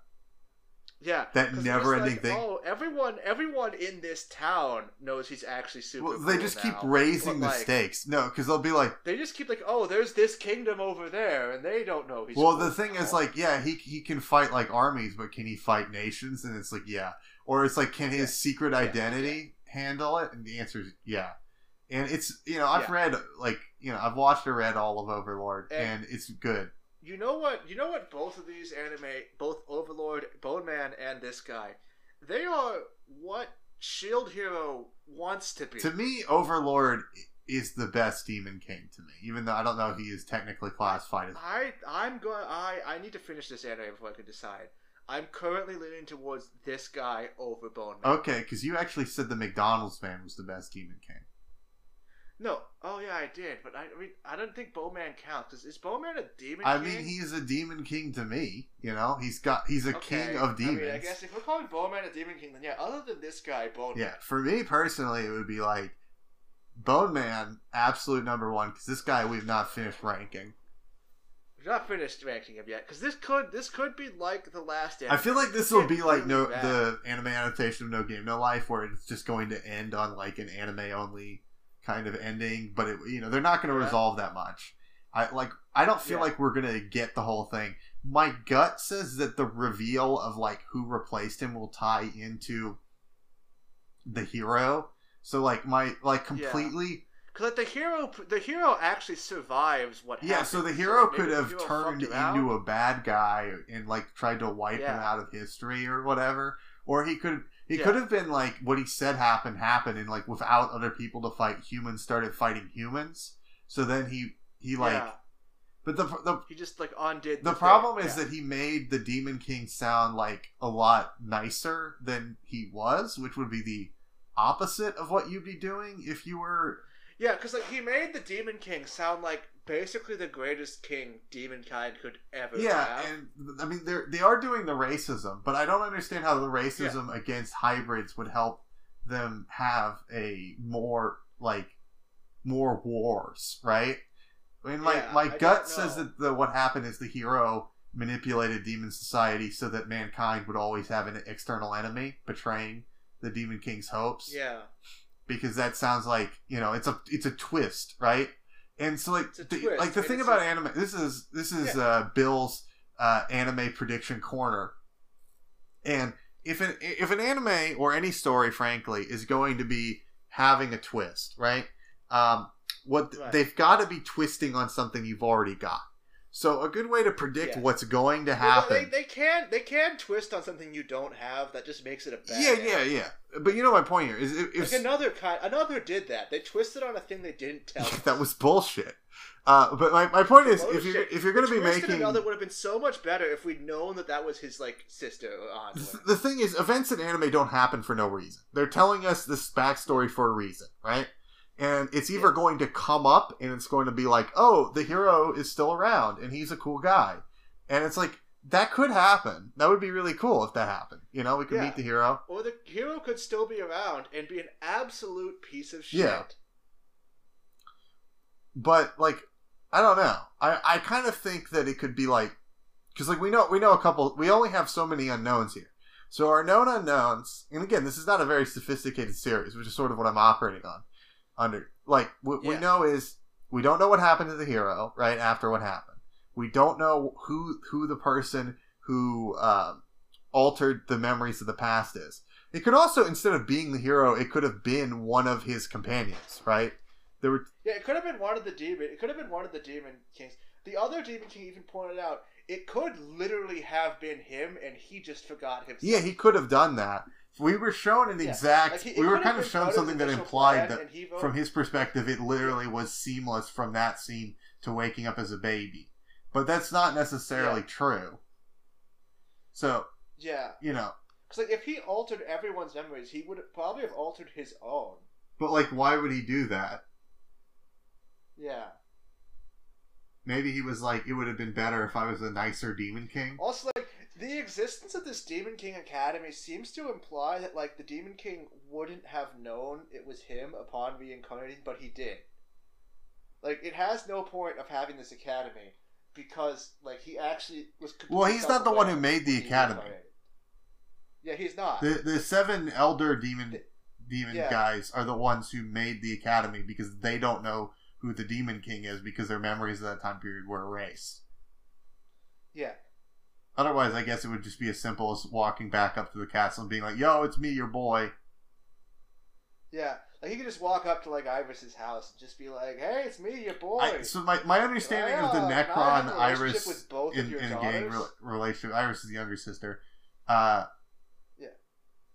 yeah that never-ending like, thing. Oh, everyone, everyone in this town knows he's actually super. well, they cool just keep raising But, the like, stakes. No, cuz they'll be like, They just keep like, oh, there's this kingdom over there, and they don't know he's. well, cool the thing now. is like, yeah, he he can fight like armies, but can he fight nations? And it's like, yeah. Or it's like, can his Yeah. secret Yeah. identity handle it? And the answer is yeah. And it's you know I've Yeah. read like you know I've watched or read all of Overlord, And- and it's good. You know what? You know what? Both of these anime, both Overlord, Bone Man, and this guy, they are what Shield Hero wants to be. To me, Overlord is the best Demon King to me, even though I don't know if he is technically classified as. I I'm going. I I need to finish this anime before I can decide. I'm currently leaning towards this guy over Bone Man. Okay, because you actually said the McDonald's man was the best Demon King. No. Oh yeah, I did, but I, I mean I don't think Bone Man counts. Is, is Bone Man a demon? King? I king? mean, he's a Demon King to me. You know, he's got he's a Okay, king of demons. I, mean, I guess if we're calling Bone Man a demon king, then yeah. Other than this guy, Bone Yeah, Man. for me personally, it would be like Bone Man, absolute number one, because this guy we've not finished ranking. We've not finished ranking him yet because this could this could be like the last. I feel like this Anime. will be like no bad. the anime adaptation of No Game No Life, where it's just going to end on like an anime only kind of ending. But it, you know, they're not going to Yeah. resolve that much. I like. I don't feel Yeah. like we're going to get the whole thing. My gut says that the reveal of like who replaced him will tie into the hero. So like my like Yeah. completely Because like the hero, the hero actually survives what. Happened. Yeah, so the hero maybe could the have hero turned into a bad guy and like tried to wipe him out of history or whatever. Or he could he Yeah. could have been like what he said happened happened and like without other people to fight humans started fighting humans. So then he he like yeah, but the the he just like undid. the thing. problem is Yeah. that he made the Demon King sound like a lot nicer than he was, which would be the opposite of what you'd be doing if you were yeah, because like he made the Demon King sound like basically the greatest king demonkind could ever Yeah, have. and I mean they're they are doing the racism, but I don't understand how the racism against hybrids would help them have a more like more wars, right? I mean, my Yeah, my I gut says that the what happened is the hero manipulated demon society so that mankind would always have an external enemy betraying the demon king's hopes. Yeah, because that sounds like you know it's a it's a twist right and so like the, twist, like the thing about anime this is this is uh bill's uh anime prediction corner. And if an if an anime or any story frankly is going to be having a twist right? Um what Right. they've got to be twisting on something you've already got so a good way to predict Yes. what's going to Well, happen they, they can they can twist on something you don't have that just makes it a bad. yeah yeah yeah but you know my point here is if, if Like another kind, another did that. They twisted on a thing they didn't tell. that was bullshit. Uh, but my, my point is, if you're if you're going to be making another would have been so much better if we'd known that that was his like sister the thing is, events in anime don't happen for no reason. They're telling us this backstory for a reason, right? And it's either going to come up and it's going to be like, oh, the hero is still around and he's a cool guy, and it's like that could happen. That would be really cool if that happened. You know, we could Yeah. meet the hero. Or the hero could still be around and be an absolute piece of shit. Yeah. but like I don't know. I I kind of think that it could be like because like we know we know a couple. We only have so many unknowns here. So our known unknowns, and again, this is not a very sophisticated series, which is sort of what I'm operating on. Under like what we know is we don't know what happened to the hero right after what happened. We don't know who who the person who um, altered the memories of the past is. It could also, instead of being the hero, it could have been one of his companions, right? There were Yeah, it could have been one of the demon. It could have been one of the demon kings. The other demon king even pointed out it could literally have been him, and he just forgot himself. Yeah, he could have done that. We were shown an Yeah, exact. like, he- we were kind of shown something that implied that, and he voted- from his perspective, it literally was seamless from that scene to waking up as a baby. But that's not necessarily Yeah. true. So yeah, you know, because like if he altered everyone's memories, he would probably have altered his own. but like, why would he do that? Yeah. Maybe he was like, it would have been better if I was a nicer demon king. Also, like the existence of this Demon King Academy seems to imply that like the Demon King wouldn't have known it was him upon reincarnating, but he did. Like it has no point of having this academy because like he actually was. Well, he's not the one who made the academy. Yeah, he's not. The the seven elder demon demon yeah. guys are the ones who made the academy because they don't know who the demon king is because their memories of that time period were erased. yeah, Otherwise, I guess it would just be as simple as walking back up to the castle and being like, "Yo, it's me, your boy." yeah. Like he could just walk up to like Ivis's house and just be like, "Hey, it's me, your boy." I, so my, my understanding of the Well, yeah, can I have Necron Ivis with both of in, your in a gang re- relationship. Ivis is the younger sister. Uh, Yeah.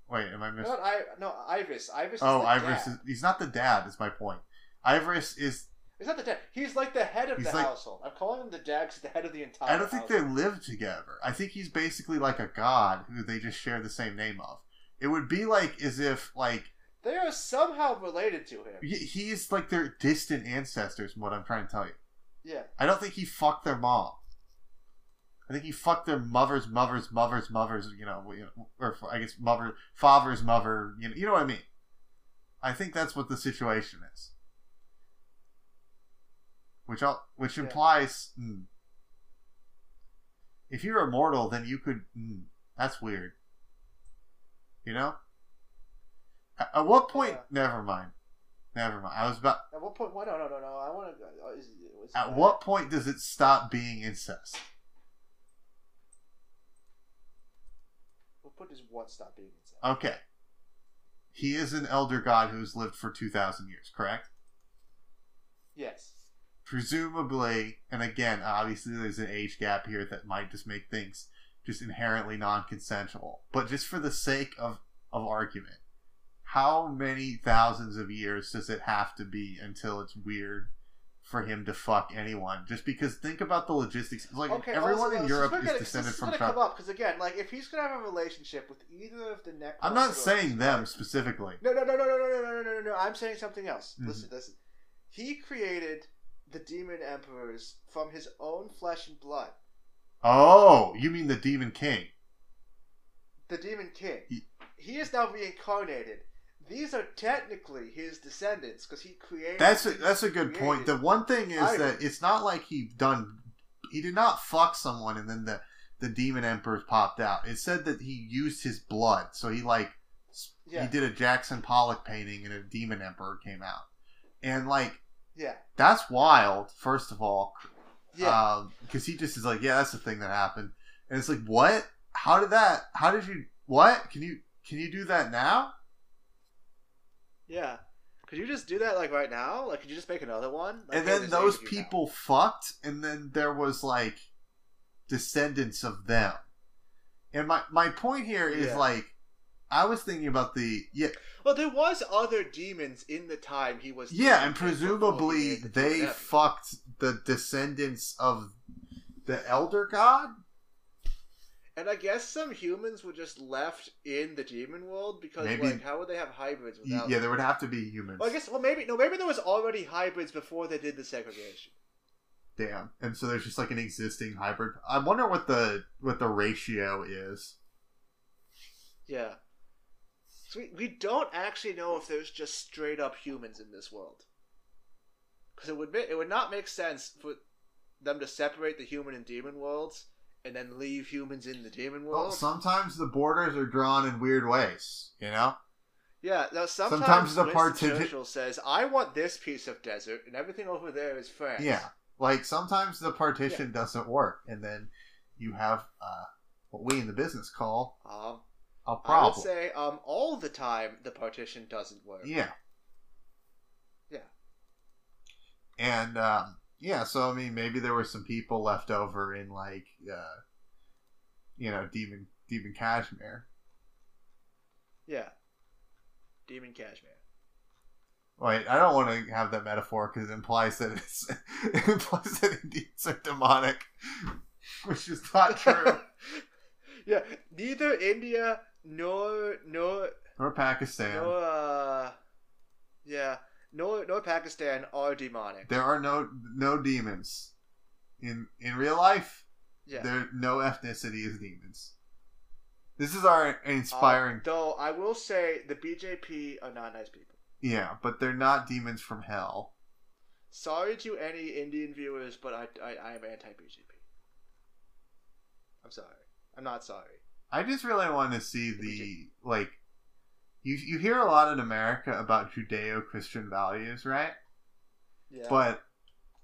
Wait, am I missing? Not I, no, Ivis. Ivis. Oh, is the Ivis is he's not the dad. Is my point. Ivis is. He's not the dad. He's like the head of He's the like- household. I'm calling him the dad because the head of the entire. I don't think they live together. I think he's basically like a god who they just share the same name of. It would be like as if like They are somehow related to him. he's like their distant ancestors. From what I'm trying to tell you. Yeah. I don't think he fucked their mom. I think he fucked their mother's mother's mother's mother's, you know, you know, or I guess mother, father's mother. You know, you know what I mean. I think that's what the situation is. Which I'll, which Yeah. implies, hmm, if you're immortal, then you could. hmm, that's weird. You know. At, at what point? Yeah. Never mind. Never mind. I was about. At what point? Well, no, no, no, no. I want to. Is, At what point does it stop being incest? What point does one stop being inside? Okay. He is an elder god who's lived for 2,000 years, correct? yes. Presumably, and again, obviously there's an age gap here that might just make things just inherently non consensual. But just for the sake of, of argument, how many thousands of years does it have to be until it's weird for him to fuck anyone? Just because think about the logistics. Like, Okay. everyone also, in this Europe gonna, is this descended is from gonna come up because again, like if he's gonna have a relationship with either of the neck. I'm not saying them specifically. No, no, no, no, no, no, no, no, no, no, no. I'm saying something else. Mhm. Listen, listen. He created the demon emperors from his own flesh and blood. Oh, you mean the Demon King? The demon king. He- He is now reincarnated. These are technically his descendants because he created. That's a, that's a good point. The one thing is that it's not like he done he did not fuck someone and then the the demon emperors popped out. It said that he used his blood, so he like Yeah. he did a Jackson Pollock painting and a demon emperor came out, and like Yeah. that's wild. First of all, Yeah. Um, because he just is like, yeah, that's the thing that happened, and it's like, what? How did that? How did you? What? Can you can you do that now? yeah. Could you just do that like right now? Like, could you just make another one? Like, and then those you now. people fucked, and then there was like descendants of them. And my my point here is Yeah. like, I was thinking about the yeah Well, there was other demons in the time he was. yeah, and king before he presumably the they fucked the descendants of the elder god. And I guess some humans were just left in the demon world because, Maybe- like, how would they have hybrids without? Yeah, there would have to be humans. Well, I guess. Well, maybe no. Maybe there was already hybrids before they did the segregation. Damn. And so there's just like an existing hybrid. I wonder what the what the ratio is. Yeah. So we, we don't actually know if there's just straight up humans in this world. Because it would ma- it would not make sense for them to separate the human and demon worlds and then leave humans in the demon Well, world. sometimes the borders are drawn in weird ways, you know? yeah. Now sometimes, sometimes the Winston parti- Churchill says, "I want this piece of desert, and everything over there is France." Yeah. Like sometimes the partition doesn't work, and then you have uh, what we in the business call Um, a I would say um all the time the partition doesn't work. yeah. Yeah. And um, yeah, so I mean, maybe there were some people left over in like, uh, you know, demon demon Kashmir. Yeah. Demon Kashmir. Wait, I don't want to have that metaphor because it implies that it's it implies that Indians are demonic, which is not true. yeah, neither India nor nor or Pakistan. No, uh, yeah, No, no Pakistan are demonic. There are no no demons in in real life. Yeah. There no ethnicity is demons. This is our inspiring. Uh, though I will say the BJP are not nice people. yeah, but they're not demons from hell. Sorry to any Indian viewers, but I I, I am anti BJP. I'm sorry. I'm not sorry. I just really want to see the like. You you hear a lot in America about Judeo-Christian values, right? Yeah. But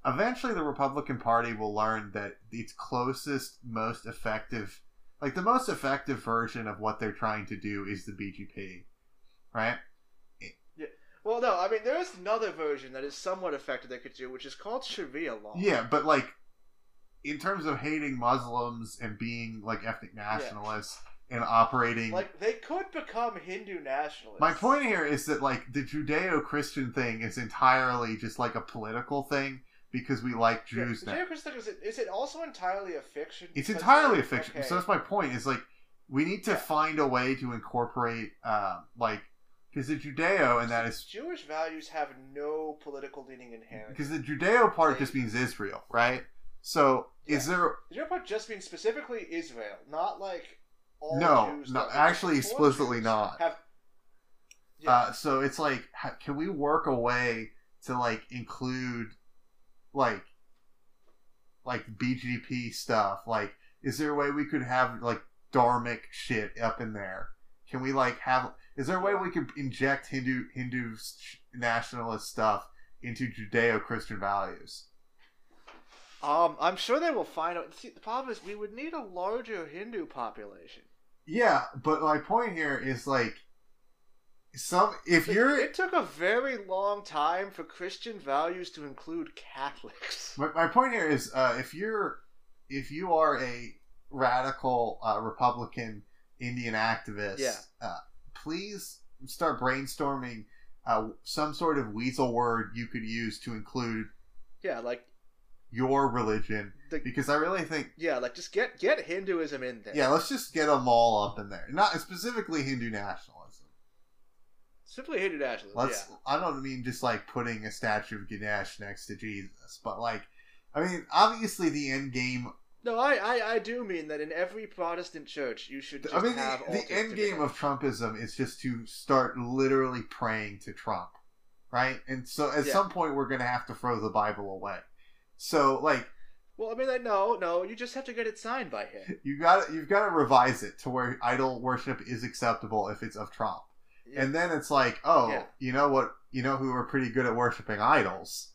eventually, the Republican Party will learn that its closest, most effective, like the most effective version of what they're trying to do is the BJP, right? well, no, I mean there is another version that is somewhat effective they could do, which is called Sharia law. Yeah, but like in terms of hating Muslims and being like ethnic nationalists and operating Like they could become Hindu nationalists. My point here is that like the Judeo-Christian thing is entirely just like a political thing because we like Jews now. Judeo-Christian is it, is it also entirely a fiction? It's entirely a fiction. okay, So that's my point. Is like we need to Yeah. find a way to incorporate uh, like because the Judeo and that is Jewish values have no political leaning inherent. because the Judeo part They- just means Israel, right? So is Yeah. there The Judeo part just being specifically Israel, not like all No, Jews. no, actually explicitly Jews not. Have, yeah, Uh, so it's like, can we work a way to like include, like, like BJP stuff? Like, is there a way we could have like dharmic shit up in there? Can we like have? Is there a way we could inject Hindu Hindu nationalist stuff into Judeo-Christian values? Um, I'm sure they will find out. See, the problem is we would need a larger Hindu population. Yeah, but my point here is like, some if It- you're it took a very long time for Christian values to include Catholics. My, my point here is, uh, if you're, if you are a radical uh, Republican Indian activist, Yeah. uh, please start brainstorming uh, some sort of weasel word you could use to include Yeah, like your religion, the because I really think, yeah, like just get get Hinduism in there. yeah, let's just get them all up in there. Not specifically Hindu nationalism. simply Hindu nationalism. Let's. yeah. I don't mean just like putting a statue of Ganesh next to Jesus, but like, I mean, obviously the end game No, I, I I do mean that in every Protestant church you should just I mean, the, the end game of Trumpism is just to start literally praying to Trump, right? And so at Yeah. some point we're gonna have to throw the Bible away. So like Well, I mean, like, no, no, you just have to get it signed by him. you got you've got to revise it to where idol worship is acceptable if it's of Trump, Yeah. and then it's like, oh, Yeah. you know what? You know who are pretty good at worshiping idols,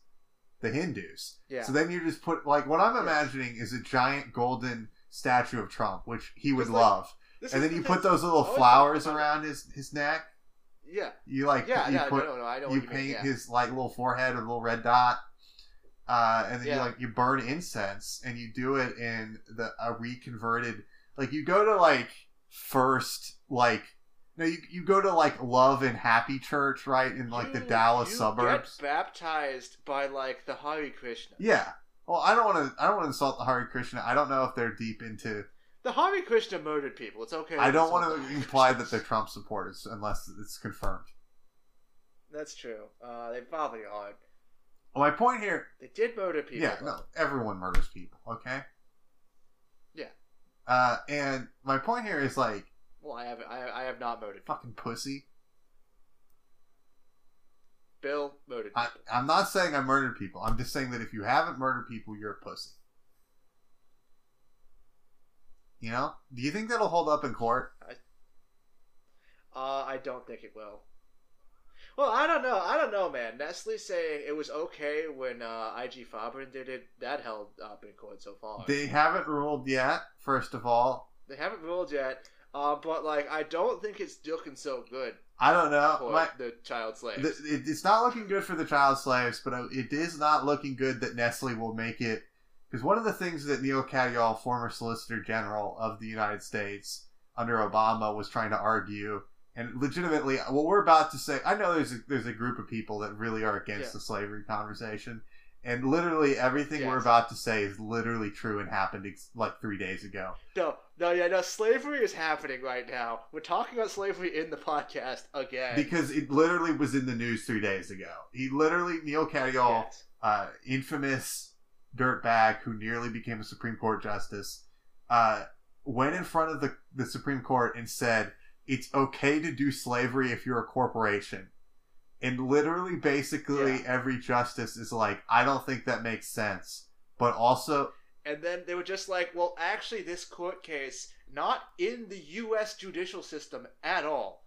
the Hindus. yeah. So then you just put like what I'm Yeah. imagining is a giant golden statue of Trump, which he would like- love, and then you put those little flowers around his his neck. Yeah, You like yeah, you yeah. put no, no, no. I know you paint. Yeah. his like little forehead with a little red dot, uh, and then you like you burn incense and you do it in the a reconverted like you go to like first like no you, you go to like Love and Happy Church right in like the You- Dallas you suburbs. Get baptized by like the Hare Krishna. Yeah. Well, I don't want to. I don't want to insult the Hare Krishna. I don't know if they're deep into. The Hare Krishna murdered people. It's okay. I don't want to imply that they're Trump supporters unless it's confirmed. That's true. Uh, they probably are. Well, my point here They did murder people. yeah, no, everyone murders people, okay? Yeah. Uh, and my point here is like Well, I have I, I have not murdered people. fucking pussy. Bill murdered I, people. I'm not saying I murdered people. I'm just saying that if you haven't murdered people, you're a pussy. You know? Do you think that'll hold up in court? Uh, I don't think it will. Well, I don't know. I don't know, man. Nestle saying it was okay when uh, IG Farben did it. That held up in court so far. They haven't ruled yet. First of all, They haven't ruled yet. Uh, but like, I don't think it's looking so good I don't know. for My, the child slaves. the, it, it's not looking good for the child slaves, but it is not looking good that Nestle will make it. Because one of the things that Neil Katyal, former Solicitor General of the United States under Obama, was trying to argue, and legitimately, what we're about to say, I know there's a, there's a group of people that really are against Yeah. the slavery conversation, and literally everything we're about to say is literally true and happened ex- like three days ago. no, no, yeah, no. Slavery is happening right now. We're talking about slavery in the podcast again. Because it literally was in the news three days ago. He literally, Neil Katyal, Yes. uh, infamous dirtbag who nearly became a Supreme Court justice, uh, went in front of the, the Supreme Court and said, it's okay to do slavery if you're a corporation. and literally, basically, Yeah. every justice is like, I don't think that makes sense, but also, And then they were just like, well, actually, this court case, not in the U.S. judicial system at all.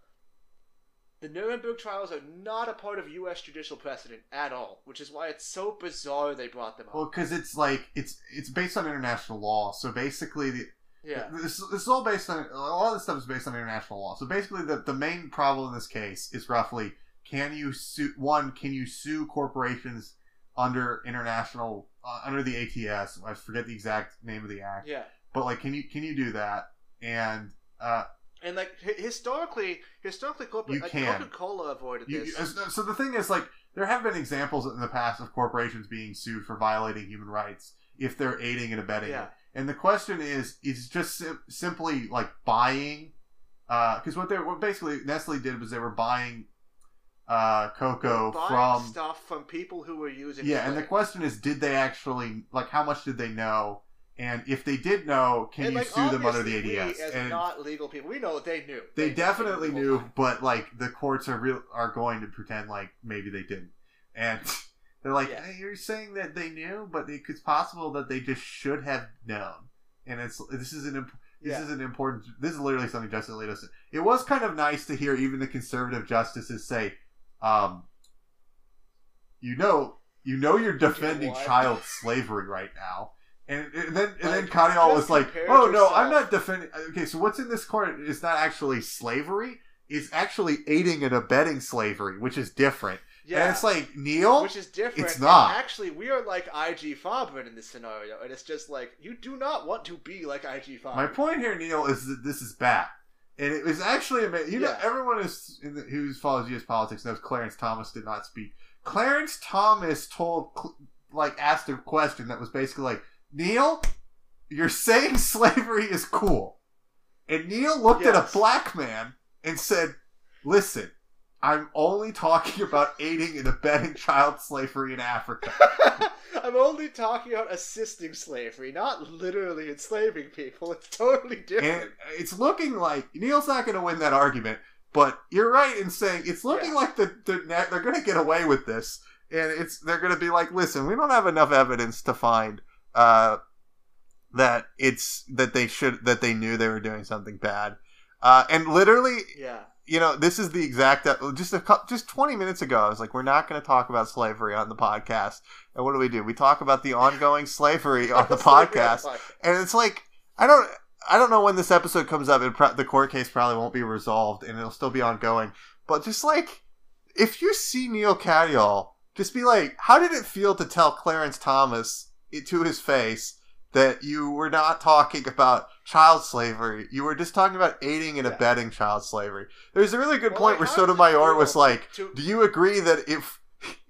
The Nuremberg trials are not a part of U.S. judicial precedent at all, which is why it's so bizarre they brought them up. well, because it's like it's it's based on international law. So basically, the, yeah, This, this is all based on a lot of this stuff is based on international law. So basically, the, the main problem in this case is roughly can you sue one? Can you sue corporations under international uh, under the ATS? I forget the exact name of the act, yeah. but like, can you can you do that? And uh, And like hi- historically, historically, corporate like can. Coca-Cola avoided you, this. you- so the thing is, like, there have been examples in the past of corporations being sued for violating human rights if they're aiding and abetting yeah, it. And the question is, is just sim- simply like buying, because what they what basically Nestle did was they were buying uh, cocoa Buying from stuff from people who were using. yeah, and the question is, did they actually like how much did they know? And if they did know, can And, you like, sue them under the ATS? We, as and not legal people, we know they knew. they knew definitely knew, but like the courts are real are going to pretend like maybe they didn't, and they're like, hey, you're saying that they knew, but it's possible that they just should have known. And it's this is an imp- this Yeah. is an important. This is literally something Justice Alito said. It was kind of nice to hear even the conservative justices say, um, you know, you know, you're defending what? child slavery right now. And, and then and then Like, Katyal just was like, "Oh no, yourself." I'm not defending." Okay, so what's in this court is not actually slavery; it's actually aiding and abetting slavery, which is different. Yeah. And it's like Neil, which is different. it's and not. actually, we are like IG Farben in this scenario, and it's just like you do not want to be like IG Farben. My point here, Neil, is that this is bad, and it was actually amazing. You know, Yeah. everyone is in the, who follows U.S. politics knows Clarence Thomas did not speak. Clarence Thomas told, like, asked a question that was basically like, Neil, you're saying slavery is cool, and Neil looked at a black man and said, "Listen." I'm only talking about aiding and abetting child slavery in Africa. I'm only talking about assisting slavery, not literally enslaving people. It's totally different. And it's looking like Neil's not going to win that argument, but you're right in saying it's looking Yeah. like the, the they're going to get away with this, and it's they're going to be like, listen, we don't have enough evidence to find uh, that it's that they should that they knew they were doing something bad, uh, and literally, yeah. You know, this is the exact uh, just a just 20 minutes ago, I was like, we're not going to talk about slavery on the podcast, and what do we do? We talk about the ongoing slavery on the podcast and it's like I don't I don't know when this episode comes up. It pro- the court case probably won't be resolved, and it'll still be ongoing. But just like if you see Neil Katyal, just be like, how did it feel to tell Clarence Thomas it, to his face that you were not talking about child slavery? You were just talking about aiding and Yeah. abetting child slavery. There's a really good Well, point where Sotomayor was like, to- "Do you agree that if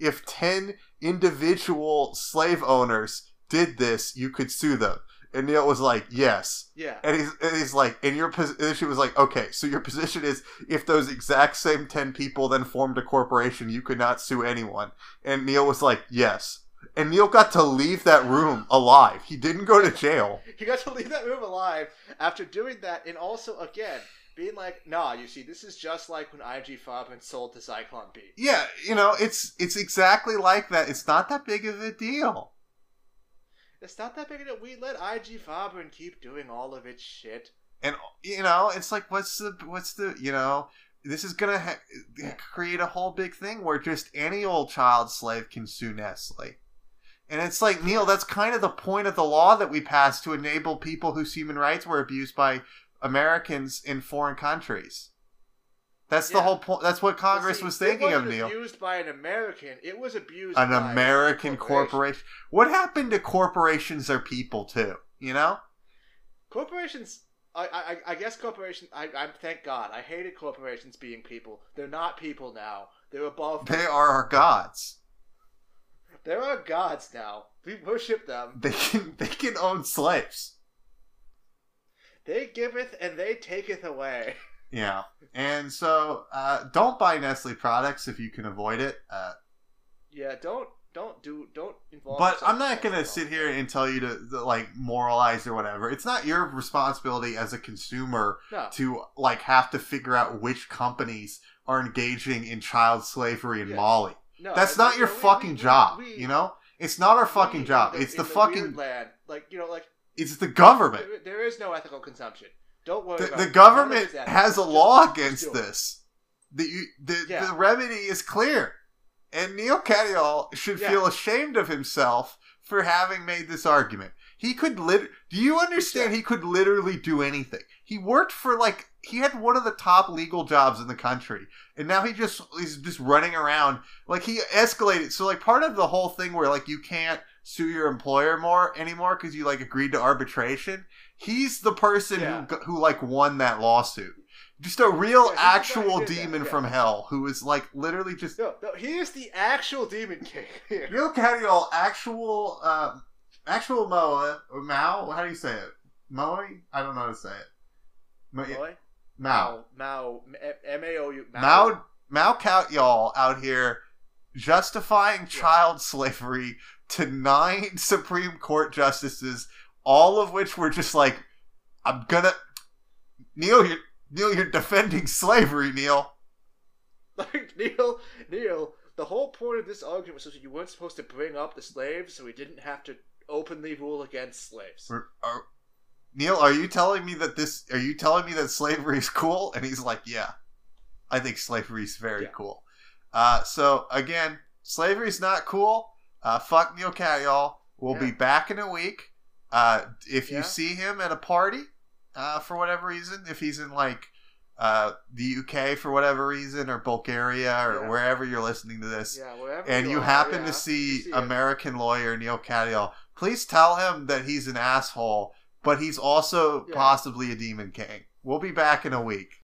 if ten individual slave owners did this, you could sue them?" And Neil was like, "Yes." Yeah. And he's, and he's like, and your position She was like, okay, so your position is if those exact same 10 people then formed a corporation, you could not sue anyone. And Neil was like, yes. And Neil got to leave that room alive. He didn't go to jail. He got to leave that room alive after doing that, and also again being like, "Nah, you see, this is just like when IG Farben sold to Zyklon B." Yeah, you know, it's it's exactly like that. It's not that big of a deal. It's not that big of a We let IG Farben keep doing all of its shit. And you know, it's like what's the what's the, you know, this is going to ha- create a whole big thing where just any old child slave can sue Nestle. And it's like, Neil, that's kind of the point of the law that we passed to enable people whose human rights were abused by Americans in foreign countries. That's the whole point. That's what Congress See, was thinking it of, Neil. Abused by an American. It was abused by An American a corporation. What happened to corporations are people too, you know? Corporations. I, I, I guess corporations. I, I thank God. I hated corporations being people. They're not people now. They're above. They are our gods. There are gods now. We worship them. They can they can own slaves. They giveth and they taketh away. Yeah, and so uh, don't buy Nestle products if you can avoid it. Uh, Yeah, don't don't do don't involve. But I'm not gonna sit here and tell you to, to, like moralize or whatever. It's not your responsibility as a consumer No. to like have to figure out which companies are engaging in child slavery in Yeah. Mali. No, That's not your you know, we- fucking job. you know, it's not our fucking in job. It's the in fucking. land. Like you know, like It's the government. there, there is no ethical consumption. Don't worry. The, about the government of it's ethical. has a law just against it. this. The you, the, Yeah. the remedy is clear, and Neil Katyal should Yeah. feel ashamed of himself for having made this argument. He could lit. Do you understand? He could literally do anything. He worked for like he had one of the top legal jobs in the country, and now he just he's just running around like he escalated. So like part of the whole thing where like you can't sue your employer more anymore because you like agreed to arbitration. He's the person Yeah. who who like won that lawsuit. Just a real Yeah, he's the guy actual that, demon yeah. from hell who is like literally just No, no, he is the actual demon king here. Neil Katyal, actual uh, actual Moa or Mao. How do you say it? Moe? I don't know how to say it. Mo- Boy. Mao. Mao. M A O U. Mao. Mao Katyal out here justifying child slavery to nine Supreme Court justices, all of which were just like, "I'm gonna." Neil, Neil, you're defending slavery, Neil. Like Neil, Neil. The whole point of this argument was that you weren't supposed to bring up the slaves, so we didn't have to openly rule against slaves. Are, are, Neil, are you telling me that this? Are you telling me that slavery is cool? And he's like, yeah, I think slavery is very Yeah. cool. Uh, so again, slavery's not cool. Uh, fuck Neil Katyal. We'll be back in a week. Uh, if you see him at a party, uh, for whatever reason, if he's in like uh, the UK for whatever reason, or Bulgaria, or Yeah. wherever you're listening to this, Yeah, and you are, happen yeah. to see, You see. American lawyer Neil Katyal, please tell him that he's an asshole, but he's also possibly a demon king. We'll be back in a week.